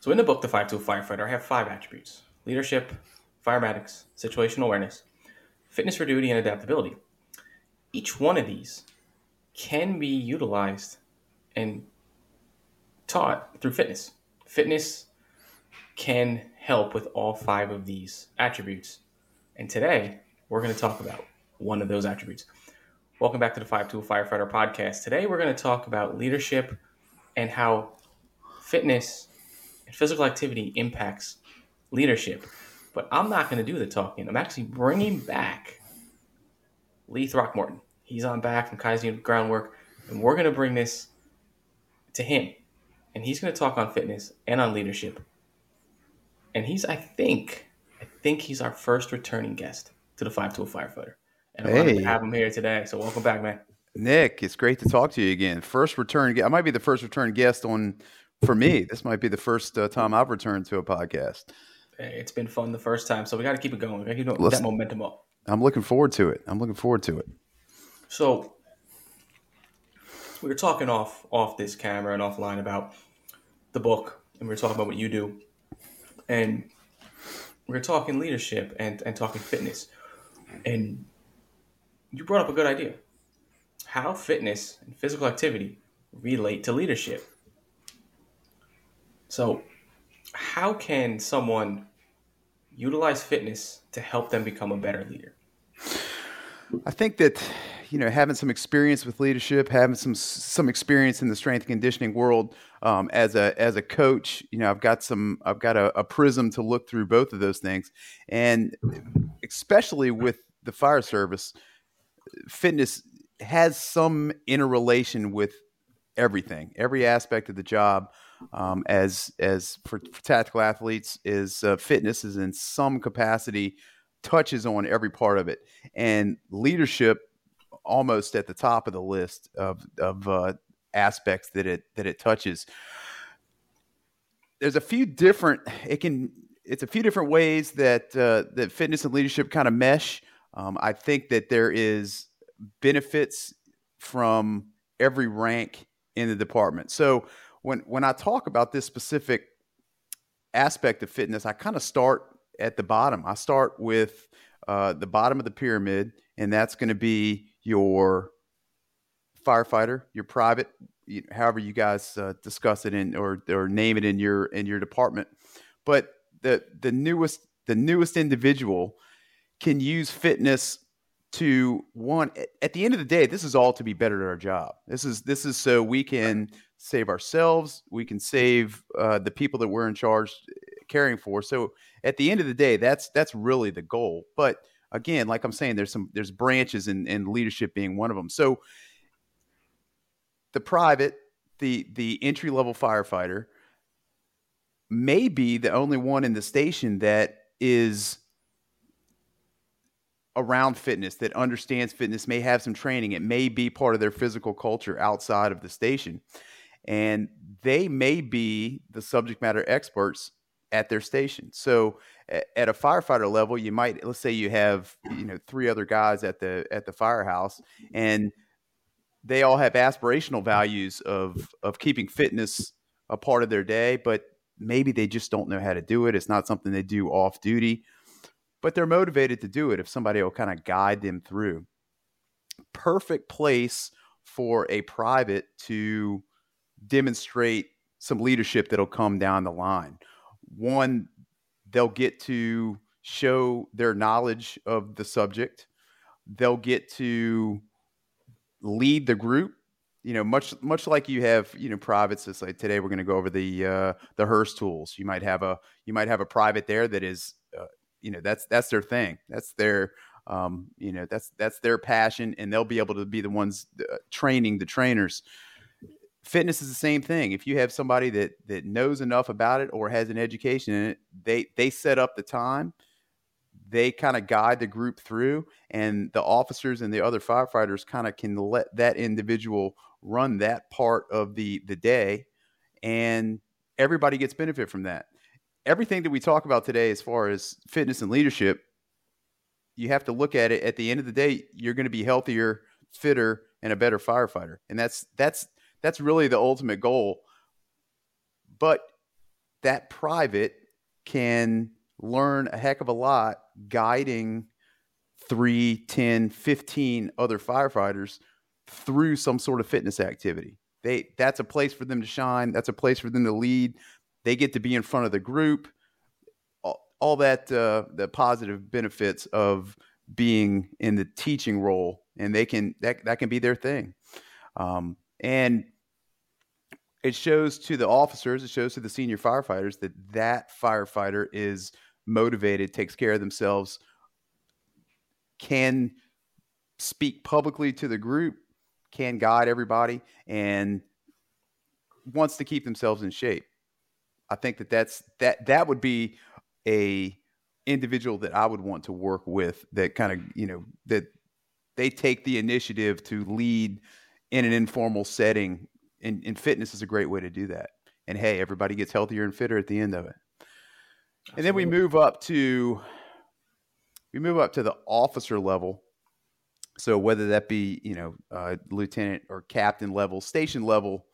So in the book, The Five Tool Firefighter, I have five attributes leadership, firematics, situational awareness, fitness for duty, and adaptability. Each one of these can be utilized and taught through fitness. Fitness can help with all five of these attributes. And today, we're going to talk about one of those attributes. Welcome back to the Five Tool Firefighter podcast. Today, we're going to talk about leadership and how fitness and physical activity impacts leadership. But I'm not going to do the talking. I'm actually bringing back Lee Throckmorton. He's on back from Kaizen Groundwork, and we're going to bring this to him. And he's going to talk on fitness and on leadership. And he's, I think, I think he's our first returning guest to the Five Tool Firefighter. And I'm hey. to have him here today. So welcome back, man. Nick, it's great to talk to you again. First return, I might be the first return guest on for me. This might be the first uh, time I've returned to a podcast. It's been fun the first time, so we got to keep it going. We got to keep that momentum up. I'm looking forward to it. I'm looking forward to it. So we were talking off off this camera and offline about the book, and we were talking about what you do, and we are talking leadership and and talking fitness, and you brought up a good idea how fitness and physical activity relate to leadership. So, how can someone utilize fitness to help them become a better leader? I think that you know having some experience with leadership, having some some experience in the strength and conditioning world um, as a as a coach, you know I've got some I've got a, a prism to look through both of those things, and especially with the fire service, fitness has some interrelation with everything, every aspect of the job. Um, as as for, for, tactical athletes, is uh, fitness is in some capacity touches on every part of it, and leadership almost at the top of the list of of uh, aspects that it that it touches. There's a few different. It can. It's a few different ways that uh, that fitness and leadership kind of mesh. Um, I think that there is benefits from every rank in the department. So when when I talk about this specific aspect of fitness, I kind of start at the bottom. I start with uh, the bottom of the pyramid, and that's going to be your firefighter, your private, however you guys uh, discuss it in or or name it in your in your department. But the the newest the newest individual can use fitness to one at the end of the day this is all to be better at our job this is this is so we can save ourselves we can save uh, the people that we're in charge uh, caring for. So at the end of the day that's that's really the goal. But again like i'm saying there's some there's branches in, in leadership being one of them. So the private the the entry level firefighter may be the only one in the station that is around fitness that understands fitness may have some training. It may be part of their physical culture outside of the station and they may be the subject matter experts at their station so at a firefighter level you might let's say you have you know three other guys at the at the firehouse and they all have aspirational values of of keeping fitness a part of their day but maybe they just don't know how to do it it's not something they do off duty but they're motivated to do it if somebody will kind of guide them through. Perfect place for a private to demonstrate some leadership that'll come down the line. One, they'll get to show their knowledge of the subject. They'll get to lead the group. You know, much much like you have, you know, privates. It's like today we're going to go over the uh, the HRSA tools. You might have a you might have a private there that is uh, you know that's that's their thing that's their um, you know that's that's their passion and they'll be able to be the ones uh, training the trainers fitness is the same thing if you have somebody that that knows enough about it or has an education in it they they set up the time they kind of guide the group through and the officers and the other firefighters kind of can let that individual run that part of the the day and everybody gets benefit from that everything that we talk about today, as far as fitness and leadership, you have to look at it. At the end of the day, you're going to be healthier, fitter, and a better firefighter, and that's that's that's really the ultimate goal. But that private can learn a heck of a lot guiding 3, 10, 15 other firefighters through some sort of fitness activity. They that's a place for them to shine, that's a place for them to lead. They get to be in front of the group. All, all that uh, the positive benefits of being in the teaching role and they can that that can be their thing. Um, and it shows to the officers, it shows to the senior firefighters that that firefighter is motivated, takes care of themselves, can speak publicly to the group, can guide everybody, and wants to keep themselves in shape. I think that that's that that would be a individual that I would want to work with that kind of you know that they take the initiative to lead in an informal setting and, and fitness is a great way to do that. And hey everybody gets healthier and fitter at the end of it. Absolutely. and then we move up to we move up to the officer level. So whether that be you know uh, lieutenant or captain level station level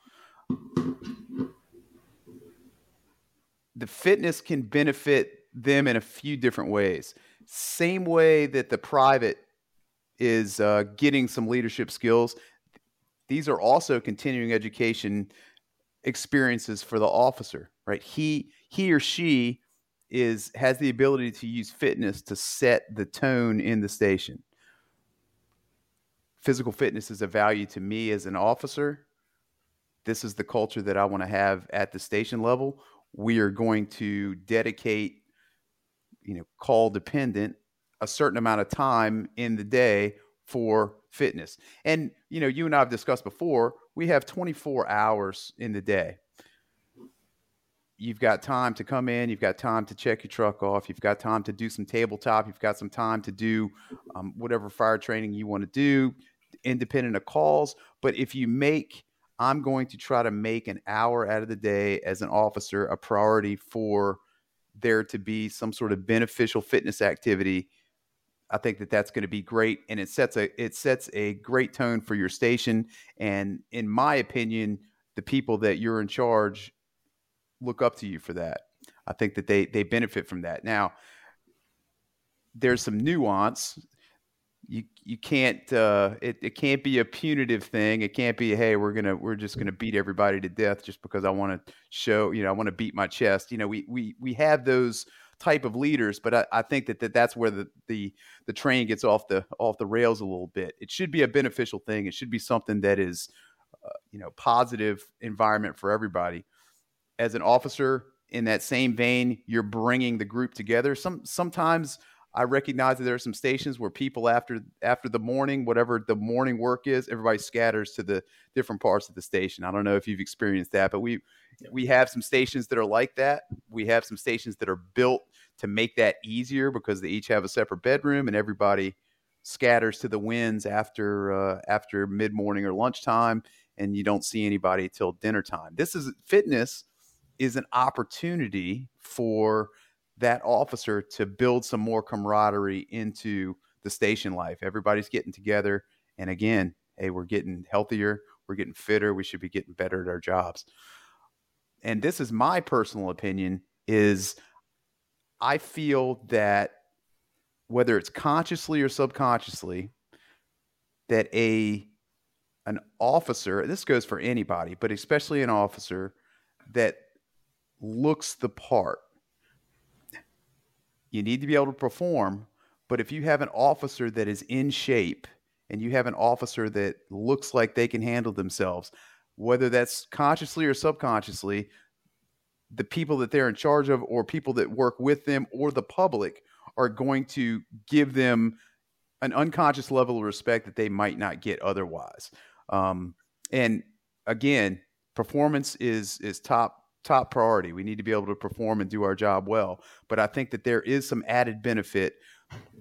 the fitness can benefit them in a few different ways. Same way that the private is uh, getting some leadership skills these are also continuing education experiences for the officer right? He he or she is has the ability to use fitness to set the tone in the station. Physical fitness is a value to me as an officer. This is the culture that i want to have at the station level. We are going to dedicate you know call dependent a certain amount of time in the day for fitness. And you know, you and I have discussed before, we have 24 hours in the day. You've got time to come in, you've got time to check your truck off, you've got time to do some tabletop, you've got some time to do um, whatever fire training you want to do, independent of calls. But if you make, I'm going to try to make an hour out of the day as an officer a priority for there to be some sort of beneficial fitness activity I think that that's going to be great, and it sets a it sets a great tone for your station. And in my opinion, the people that you're in charge look up to you for that. I think that they they benefit from that. Now, there's some nuance. You you can't uh, it it can't be a punitive thing. It can't be hey we're gonna we're just gonna beat everybody to death just because I want to show you know I want to beat my chest. You know we we we have those type of leaders, but I, I think that, that that's where the, the the train gets off the off the rails a little bit. It should be a beneficial thing. It should be something that is, uh, you know, positive environment for everybody. As an officer, in that same vein, you're bringing the group together. Some sometimes I recognize that there are some stations where people after after the morning, whatever the morning work is, everybody scatters to the different parts of the station. I don't know if you've experienced that, but we we have some stations that are like that. We have some stations that are built to make that easier because they each have a separate bedroom and everybody scatters to the winds after uh, after mid morning or lunchtime, and you don't see anybody till dinner time. This is fitness is an opportunity for that officer to build some more camaraderie into the station life. Everybody's getting together, and again, hey, we're getting healthier, we're getting fitter, we should be getting better at our jobs. And this is my personal opinion: is I feel that whether it's consciously or subconsciously, that a an officer, this goes for anybody, but especially an officer that looks the part. You need to be able to perform, but if you have an officer that is in shape and you have an officer that looks like they can handle themselves, whether that's consciously or subconsciously, the people that they're in charge of or people that work with them or the public are going to give them an unconscious level of respect that they might not get otherwise. Um, and again, performance is is top top priority. We need to be able to perform and do our job well. But I think that there is some added benefit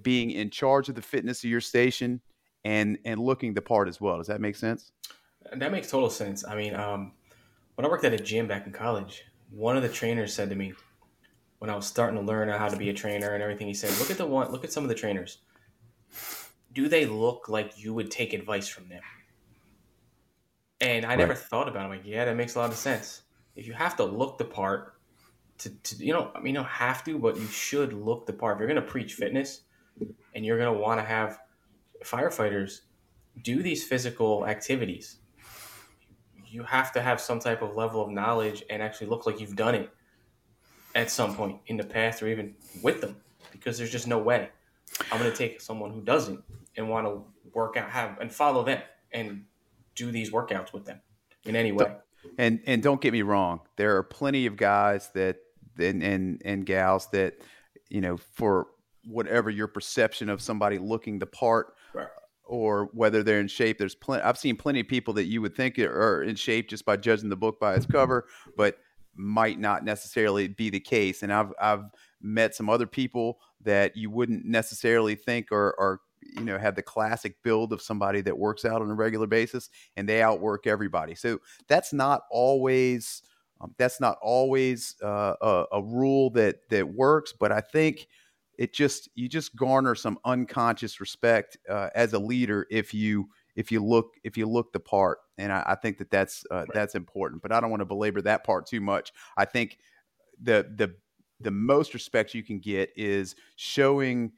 being in charge of the fitness of your station and and looking the part as well. Does that make sense? That makes total sense. I mean, um, when I worked at a gym back in college, one of the trainers said to me when I was starting to learn how to be a trainer and everything, he said, "Look at the one. Look at some of the trainers. Do they look like you would take advice from them?" And I right. never thought about it. I'm like, yeah, that makes a lot of sense. If you have to look the part to, to you know I mean you don't have to, but you should look the part. If you're going to preach fitness, and you're going to want to have firefighters do these physical activities, you have to have some type of level of knowledge and actually look like you've done it at some point in the past or even with them because there's just no way I'm going to take someone who doesn't and want to work out have and follow them and do these workouts with them in any way. And and don't get me wrong, there are plenty of guys that and and, and gals that you know for whatever your perception of somebody looking the part right. or whether they're in shape. There's plenty. I've seen plenty of people that you would think are in shape just by judging the book by its cover, but might not necessarily be the case. And I've I've met some other people that you wouldn't necessarily think are, are you know have the classic build of somebody that works out on a regular basis, and they outwork everybody. So that's not always. Um, that's not always uh, a, a rule that that works, but I think it just you just garner some unconscious respect uh, as a leader if you if you look if you look the part and i, I think that that's uh, right. that's important but i don't want to belabor that part too much i think the the the most respect you can get is showing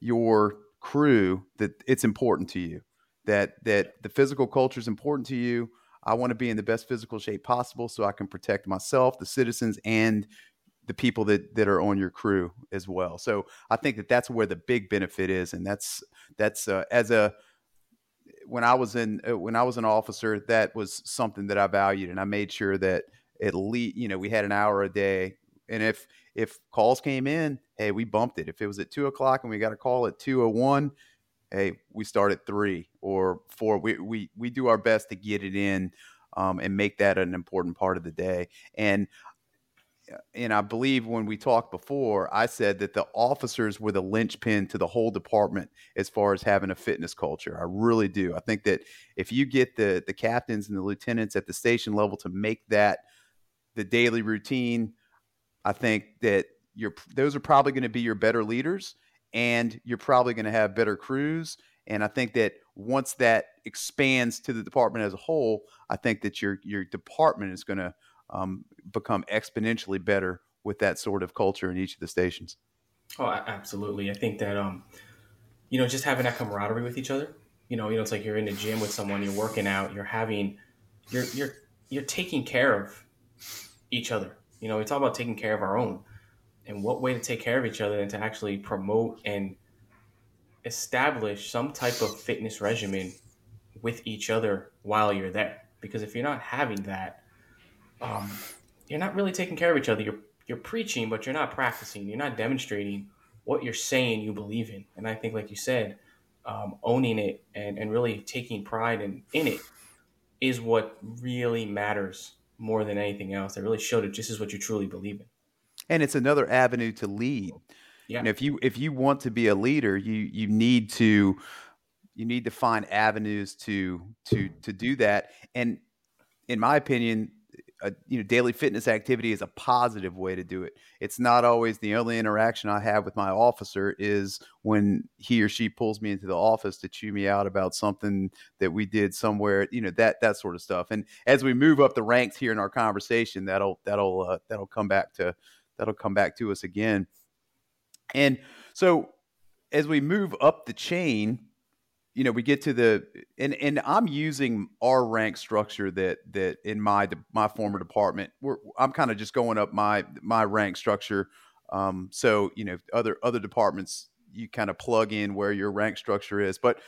your crew that it's important to you that that the physical culture is important to you i want to be in the best physical shape possible so i can protect myself the citizens and the people that that are on your crew as well. So I think that that's where the big benefit is, and that's that's uh, as a when I was in uh, when I was an officer, that was something that I valued, and I made sure that at least you know we had an hour a day, and if if calls came in, hey, we bumped it. If it was at two o'clock and we got a call at two o oh one, hey, we start at three or four. We we we do our best to get it in. Um, and make that an important part of the day. And and I believe when we talked before, I said that the officers were the linchpin to the whole department as far as having a fitness culture. I really do. I think that if you get the the captains and the lieutenants at the station level to make that the daily routine, I think that you're those are probably going to be your better leaders, and you're probably going to have better crews. And I think that once that expands to the department as a whole, I think that your your department is going to um, become exponentially better with that sort of culture in each of the stations. Oh, absolutely. I think that um, you know, just having that camaraderie with each other. You know, you know, it's like you're in the gym with someone, you're working out, you're having, you're you're you're taking care of each other. You know, we talk about taking care of our own, and what way to take care of each other than to actually promote and establish some type of fitness regimen with each other while you're there. Because if you're not having that, um, you're not really taking care of each other. You're you're preaching, but you're not practicing. You're not demonstrating what you're saying you believe in. And I think, like you said, um, owning it and, and really taking pride in, in it is what really matters more than anything else. That really showed it just is what you truly believe in. And it's another avenue to lead. Yeah. if you if you want to be a leader, you you need to you need to find avenues to to to do that. And in my opinion, a you know daily fitness activity is a positive way to do it. It's not always the only interaction I have with my officer is when he or she pulls me into the office to chew me out about something that we did somewhere, you know that that sort of stuff. And as we move up the ranks here in our conversation, that'll that'll uh, that'll come back to that'll come back to us again. And so as we move up the chain, you know we get to the and and I'm using our rank structure that that in my my former department we're, I'm kind of just going up my my rank structure. Um, so you know other other departments you kind of plug in where your rank structure is but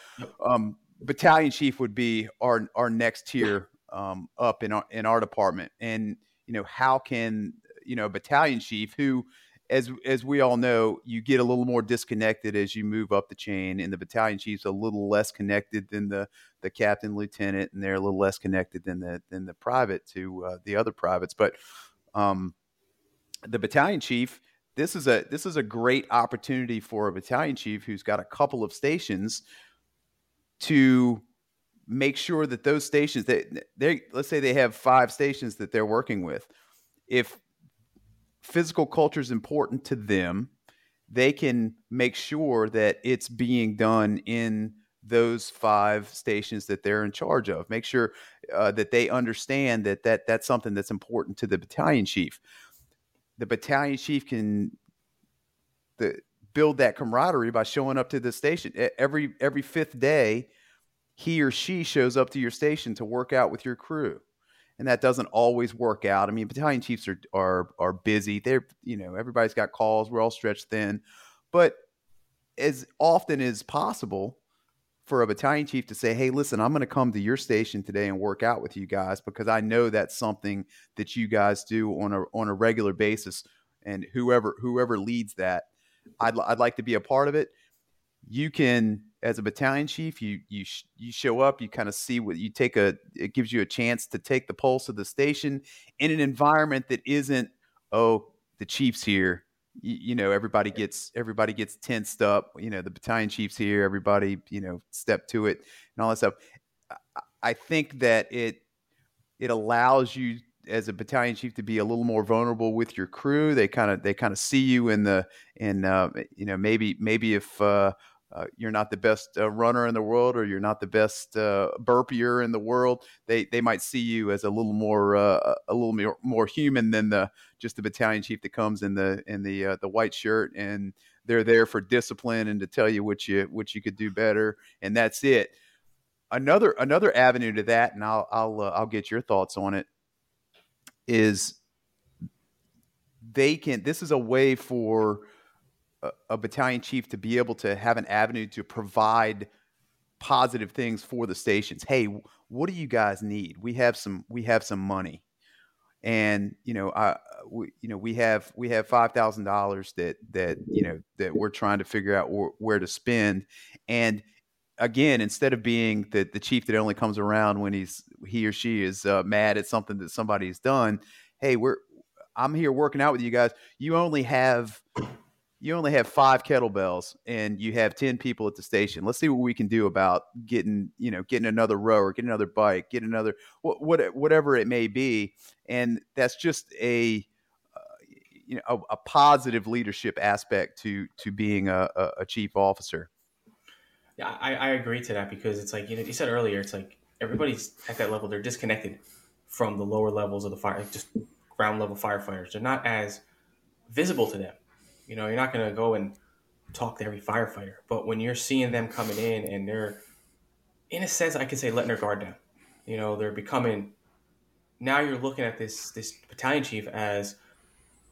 um, battalion chief would be our our next tier um, up in our in our department. And you know how can you know battalion chief who as as we all know, you get a little more disconnected as you move up the chain, and the battalion chief's a little less connected than the the captain, lieutenant, and they're a little less connected than the than the private to uh, the other privates. But um, the battalion chief, this is a this is a great opportunity for a battalion chief who's got a couple of stations to make sure that those stations that they let's say they have five stations that they're working with if physical culture is important to them, they can make sure that it's being done in those five stations that they're in charge of. Make sure uh, that they understand that, that that's something that's important to the battalion chief. the battalion chief can the build that camaraderie by showing up to the station every every fifth day. He or she shows up to your station to work out with your crew, and that doesn't always work out. I mean, battalion chiefs are are are busy. They're you know everybody's got calls. We're all stretched thin, but as often as possible, for a battalion chief to say, "Hey, listen, I'm going to come to your station today and work out with you guys because I know that's something that you guys do on a on a regular basis." And whoever whoever leads that, I'd I'd like to be a part of it. You can, as a battalion chief, you you you show up, you kind of see what you take a. It gives you a chance to take the pulse of the station in an environment that isn't, oh, the chief's here. You, you, know everybody gets everybody gets tensed up you know the battalion chiefs here everybody you know step to it and all that stuff. I, I think that it it allows you as a battalion chief to be a little more vulnerable with your crew. They kind of they kind of see you in the in uh, you know maybe maybe if uh, uh, you're not the best uh, runner in the world or you're not the best uh, burpier in the world, they they might see you as a little more uh, a little more, more human than the just the battalion chief that comes in the in the uh, the white shirt and they're there for discipline and to tell you what you what you could do better and that's it. Another another avenue to that, and I'll I'll I'll get your thoughts on it. Is they can this is a way for a, battalion chief to be able to have an avenue to provide positive things for the stations. Hey, what do you guys need? We have some we have some money. And you know, I we, you know we have we have five thousand dollars that that you know that we're trying to figure out wh- where to spend. And again, instead of being the the chief that only comes around when he's he or she is uh, mad at something that somebody's done, hey, we're I'm here working out with you guys. You only have you only have five kettlebells and you have 10 people at the station. Let's see what we can do about getting you know getting another row or getting another bike get another what, what whatever it may be. And that's just a uh, you know a, a, positive leadership aspect to to being a, a, chief officer. Yeah I, I agree to that because it's like you know you said earlier it's like everybody's at that level they're disconnected from the lower levels of the fire just ground level firefighters. They're not as visible to them you know, you're not going to go and talk to every firefighter, but when you're seeing them coming in and they're, in a sense, I could say letting their guard down. You know, they're becoming. Now you're looking at this this battalion chief as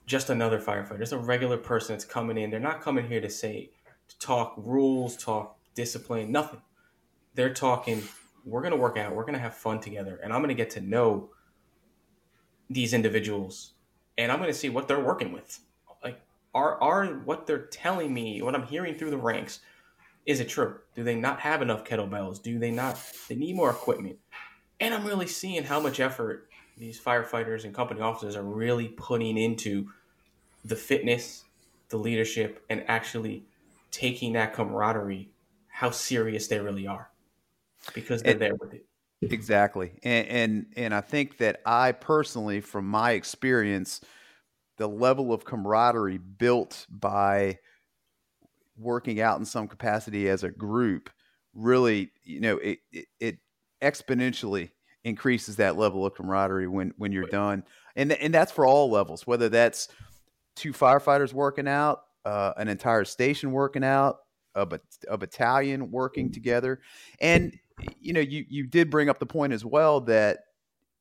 just another firefighter, just a regular person that's coming in. They're not coming here to say to talk rules, talk discipline, nothing. They're talking. We're going to work out. We're going to have fun together, and I'm going to get to know these individuals, and I'm going to see what they're working with are are what they're telling me, what I'm hearing through the ranks, is it true? Do they not have enough kettlebells? Do they not? They need more equipment. And I'm really seeing how much effort these firefighters and company officers are really putting into the fitness, the leadership, and actually taking that camaraderie, how serious they really are, because they're and, there with it. Exactly, and, and and I think that I personally, from my experience the level of camaraderie built by working out in some capacity as a group really you know it, it, it exponentially increases that level of camaraderie when when you're done. And and that's for all levels whether that's two firefighters working out uh, an entire station working out a, a battalion working together. And you know you you did bring up the point as well that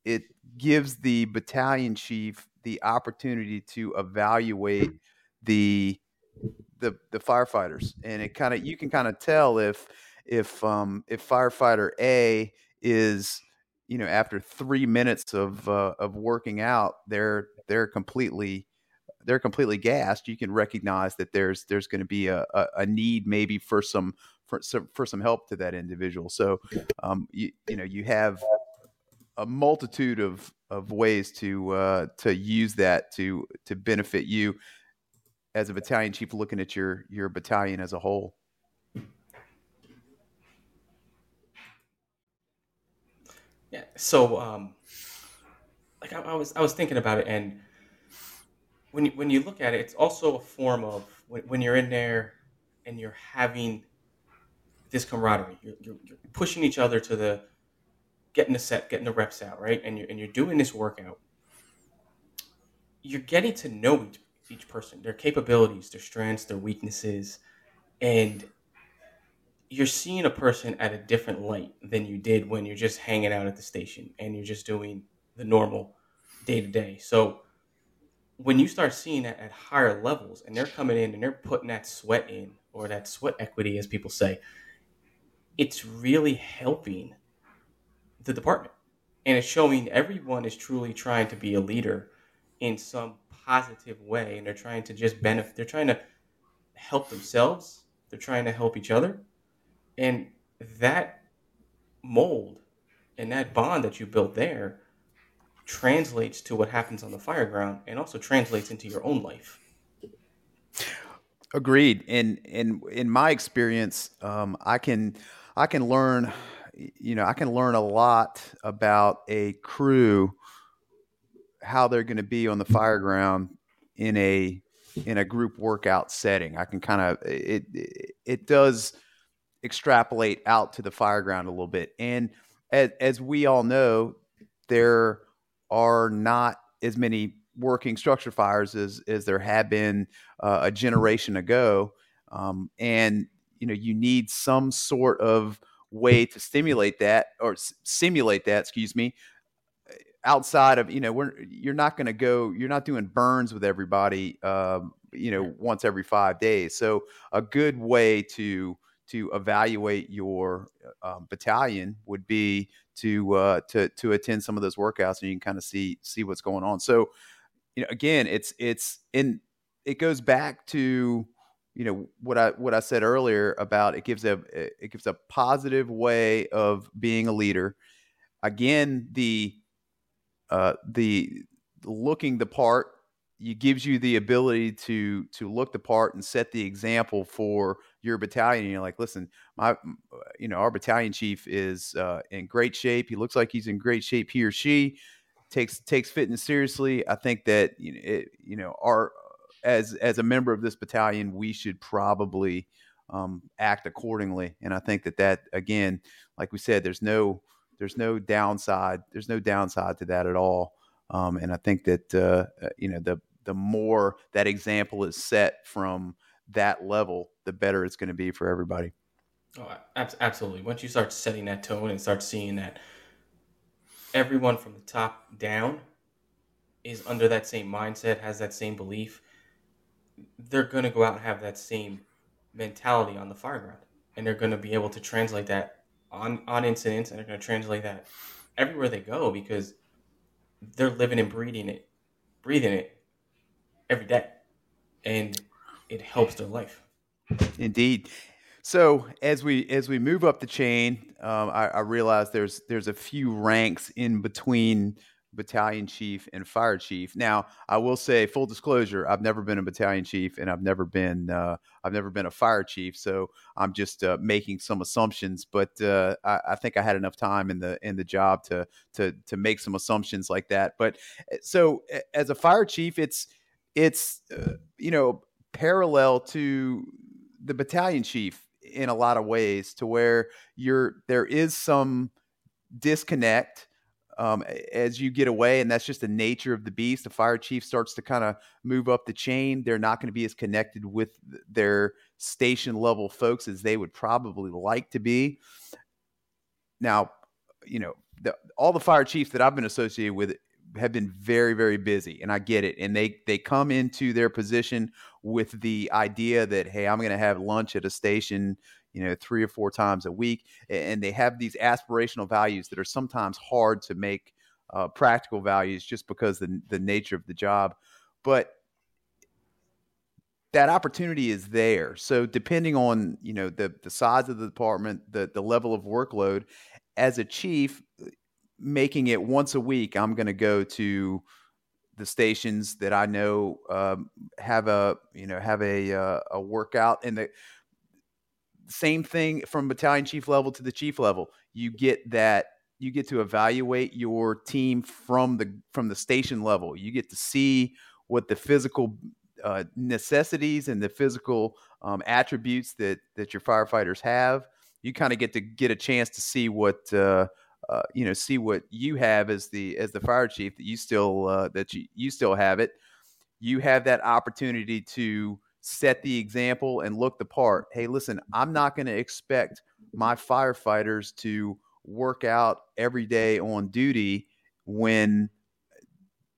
it gives the battalion chief the opportunity to evaluate the the the firefighters, and it kind of you can kind of tell if if um, if firefighter A is you know after three minutes of uh, of working out, they're they're completely they're completely gassed. You can recognize that there's there's going to be a, a, a need maybe for some for some for some help to that individual. So um, you you know you have a multitude of of ways to uh, to use that to to benefit you as a battalion chief looking at your your battalion as a whole. Yeah so um like I, I, was i was thinking about it and when you, when you look at it it's also a form of when, when you're in there and you're having this camaraderie you're, you're, you're pushing each other to the getting the set, getting the reps out, right? And you're and you're doing this workout. you're getting to know each, each person, their capabilities, their strengths, their weaknesses, and you're seeing a person at a different light than you did when you're just hanging out at the station and you're just doing the normal day to day. So when you start seeing that at higher levels and they're coming in and they're putting that sweat in or that sweat equity, as people say, it's really helping the department. And it's showing everyone is truly trying to be a leader in some positive way. And they're trying to just benefit, they're trying to help themselves, they're trying to help each other. And that mold and that bond that you built there translates to what happens on the fire ground and also translates into your own life. Agreed. And in in my experience, um, I can I can learn, you know, I can learn a lot about a crew, how they're going to be on the fire ground in a in a group workout setting. I can kind of it it does extrapolate out to the fire ground a little bit. And as, as we all know, there are not as many working structure fires as as there had been uh, a generation ago, um, and you know you need some sort of way to stimulate that or s- simulate that. Excuse me. Outside of you know, we're you're not going to go. You're not doing burns with everybody. Um, you know, once every five days. So a good way to to evaluate your um, battalion would be to uh, to to attend some of those workouts and you can kind of see see what's going on. So you know, again, it's it's in it goes back to you know what I what I said earlier about it gives a it gives a positive way of being a leader. Again, the uh, the looking the part gives you the ability to to look the part and set the example for your battalion. You're like, listen, my you know our battalion chief is uh, in great shape. He looks like he's in great shape. He or she takes takes fitness seriously. I think that you know, it, you know our as as a member of this battalion, we should probably um, act accordingly. And I think that that again, like we said, there's no there's no downside. There's no downside to that at all. Um, and I think that uh, uh, you know the the more that example is set from that level, the better it's going to be for everybody. Oh, absolutely. Once you start setting that tone and start seeing that everyone from the top down is under that same mindset, has that same belief, they're to go out and have that same mentality on the fire ground. And they're to be able to translate that on, on incidents and they're to translate that everywhere they go because they're living and breathing it, breathing it every day, and it helps their life. Indeed. So as we as we move up the chain, um, I, I realize there's there's a few ranks in between battalion chief and fire chief. Now, I will say, full disclosure, I've never been a battalion chief, and I've never been uh, I've never been a fire chief. So I'm just uh, making some assumptions, but uh, I, I, think I had enough time in the in the job to to to make some assumptions like that. But eh, so as a fire chief, it's it's uh, you know parallel to the battalion chief in a lot of ways, to where you're there is some disconnect um, as you get away, and that's just the nature of the beast. The fire chief starts to kind of move up the chain. They're not going to be as connected with their station level folks as they would probably like to be. Now, you know, the, all the fire chiefs that I've been associated with have been very very busy and i get it and they they come into their position with the idea that hey i'm going to have lunch at a station you know three or four times a week and they have these aspirational values that are sometimes hard to make uh, practical values just because the the nature of the job. But that opportunity is there. So depending on you know the the size of the department the the level of workload as a chief making it once a week i'm going to go to the stations that I know um, have a you know have a uh, a workout. And the same thing from battalion chief level to the chief level. You get that you get to evaluate your team from the from the station level. You get to see what the physical uh, necessities and the physical um, attributes that that your firefighters have. You kind of get to get a chance to see what uh, uh, you know, see what you have as the as the fire chief that you still uh, that you you still have it. you have that opportunity to set the example and look the part. Hey, listen, I'm not going to expect my firefighters to work out every day on duty when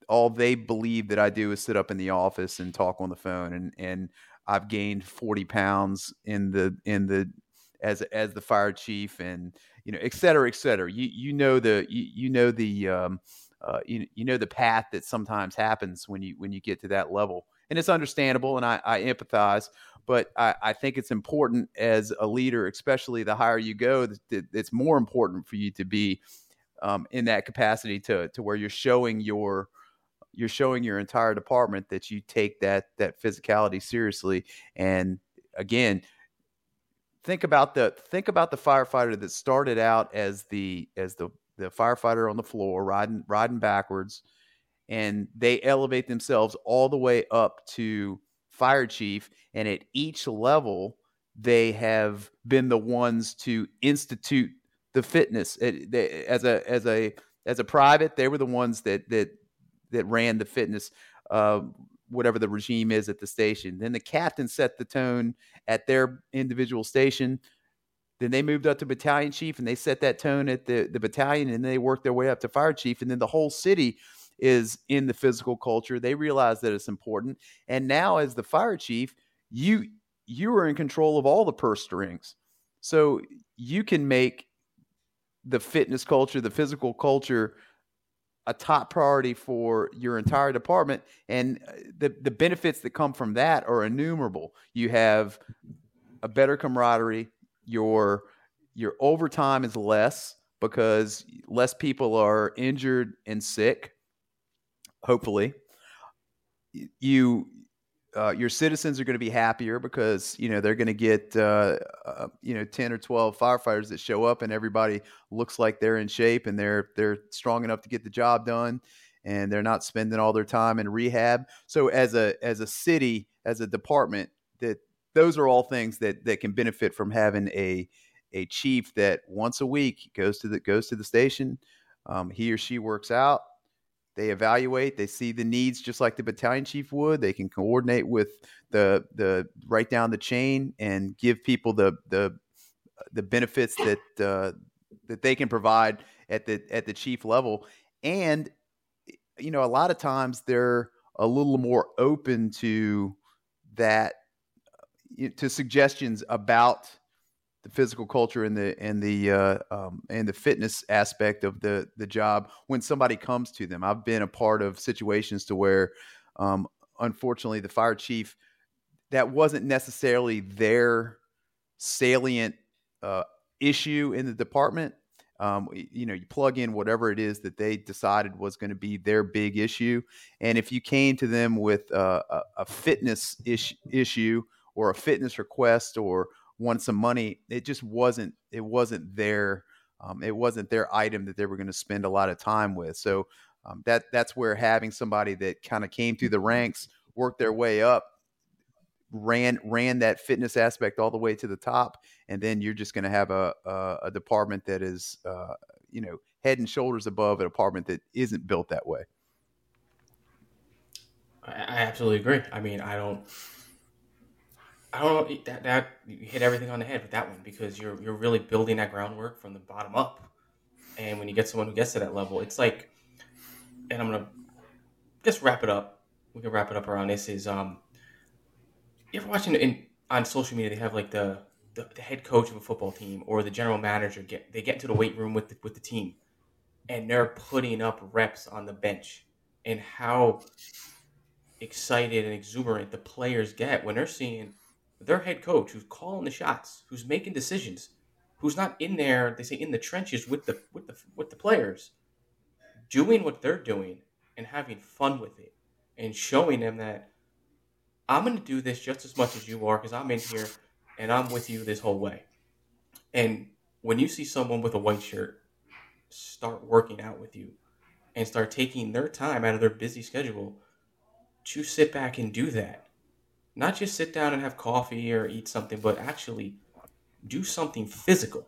all they believe that I do is sit up in the office and talk on the phone and and I've gained 40 pounds in the in the as as the fire chief and you know et cetera et cetera you you know the you, you know the um uh, you, you know the path that sometimes happens when you when you get to that level and it's understandable and I, I empathize but I, I think it's important as a leader especially the higher you go that it's more important for you to be um, in that capacity to to where you're showing your you're showing your entire department that you take that that physicality seriously. And again think about the think about the firefighter that started out as the as the the firefighter on the floor riding riding backwards and they elevate themselves all the way up to fire chief and at each level they have been the ones to institute the fitness as a as a as a private they were the ones that that that ran the fitness, uh, whatever the regime is at the station. Then the captain set the tone at their individual station. Then they moved up to battalion chief and they set that tone at the, the battalion and they worked their way up to fire chief. And then the whole city is in the physical culture. They realize that it's important. And now as the fire chief, you you are in control of all the purse strings. So you can make the fitness culture, the physical culture a top priority for your entire department and uh, the the benefits that come from that are innumerable you have a better camaraderie your your overtime is less because less people are injured and sick hopefully you uh, your citizens are going to be happier because you know they're going to get uh, uh, you know ten or twelve firefighters that show up and everybody looks like they're in shape and they're they're strong enough to get the job done and they're not spending all their time in rehab. So as a as a city as a department that those are all things that that can benefit from having a a chief that once a week goes to the goes to the station. Um, he or she works out they evaluate, they see the needs just like the battalion chief would. They can coordinate with the the right down the chain and give people the the the benefits that uh, that they can provide at the at the chief level. And you know, a lot of times they're a little more open to that to suggestions about the physical culture and the and the uh, um, and the fitness aspect of the the job when somebody comes to them. I've been a part of situations to where, um, unfortunately, the fire chief that wasn't necessarily their salient uh, issue in the department. Um, you know, you plug in whatever it is that they decided was going to be their big issue, and if you came to them with uh, a, a fitness ish, issue or a fitness request or wanted some money. It just wasn't it wasn't their um, it wasn't their item that they were going to spend a lot of time with. So um, that that's where having somebody that kind of came through the ranks, worked their way up, ran ran that fitness aspect all the way to the top, and then you're just going to have a, a, a department that is uh, you know head and shoulders above a department that isn't built that way. I absolutely agree. I mean, I don't I don't know that that you hit everything on the head with that one because you're you're really building that groundwork from the bottom up, and when you get someone who gets to that level, it's like, and I'm gonna just wrap it up. We can wrap it up around this. Is um, you ever watching in on social media? They have like the, the the, head coach of a football team or the general manager get they get into the weight room with the, with the team, and they're putting up reps on the bench, and how excited and exuberant the players get when they're seeing their head coach who's calling the shots, who's making decisions, who's not in there, they say in the trenches with the with the with the players, doing what they're doing and having fun with it and showing them that I'm going to do this just as much as you are because I'm in here and I'm with you this whole way. And when you see someone with a white shirt start working out with you and start taking their time out of their busy schedule to sit back and do that not just sit down and have coffee or eat something, but actually do something physical.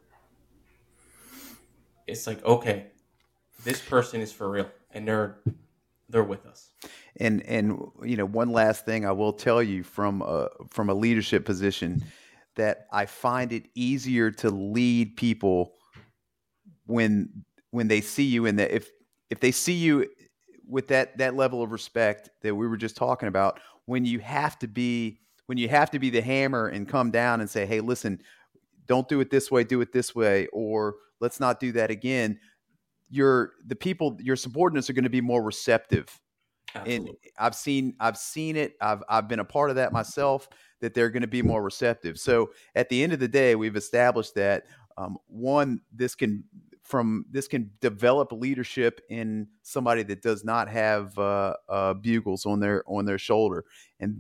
It's like, okay, this person is for real and they're they're with us. And and you know, one last thing I will tell you from a from a leadership position that I find it easier to lead people when when they see you in that if if they see you with that that level of respect that we were just talking about when you have to be when you have to be the hammer and come down and say hey listen don't do it this way do it this way or let's not do that again your the people your subordinates are going to be more receptive Absolutely. and I've seen I've seen it. I've I've been a part of that myself. That they're going to be more receptive. So at the end of the day, we've established that um, one, this can from this can develop leadership in somebody that does not have uh, uh, bugles on their on their shoulder, and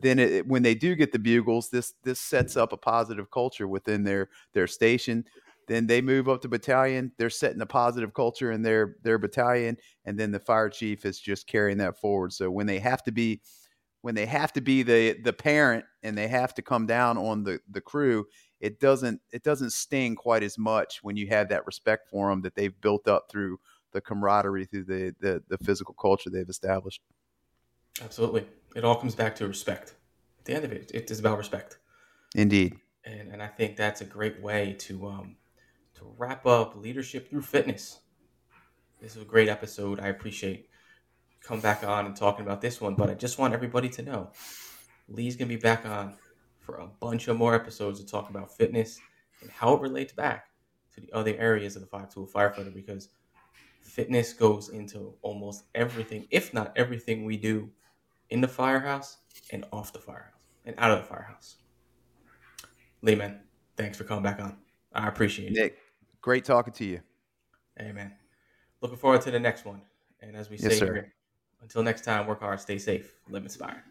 then it, when they do get the bugles, this this sets up a positive culture within their their station. Then they move up to battalion. They're setting a positive culture in their their battalion, and then the fire chief is just carrying that forward. So when they have to be when they have to be the the parent and they have to come down on the the crew, it doesn't it doesn't sting quite as much when you have that respect for them that they've built up through the camaraderie through the the, the physical culture they've established. Absolutely. It all comes back to respect. At the end of it, it is about respect. Indeed. And and I think that's a great way to um to wrap up leadership through fitness. This is a great episode. I appreciate come back on and talking about this one, but I just want everybody to know Lee's gonna be back on for a bunch of more episodes to talk about fitness and how it relates back to the other areas of the five tool firefighter because fitness goes into almost everything, if not everything we do in the firehouse and off the firehouse and out of the firehouse. Lee, man, thanks for coming back on. I appreciate it. Nick, great talking to you. Hey, man. Looking forward to the next one. And as we say Yes, sir. Until next time, work hard, stay safe, live inspired.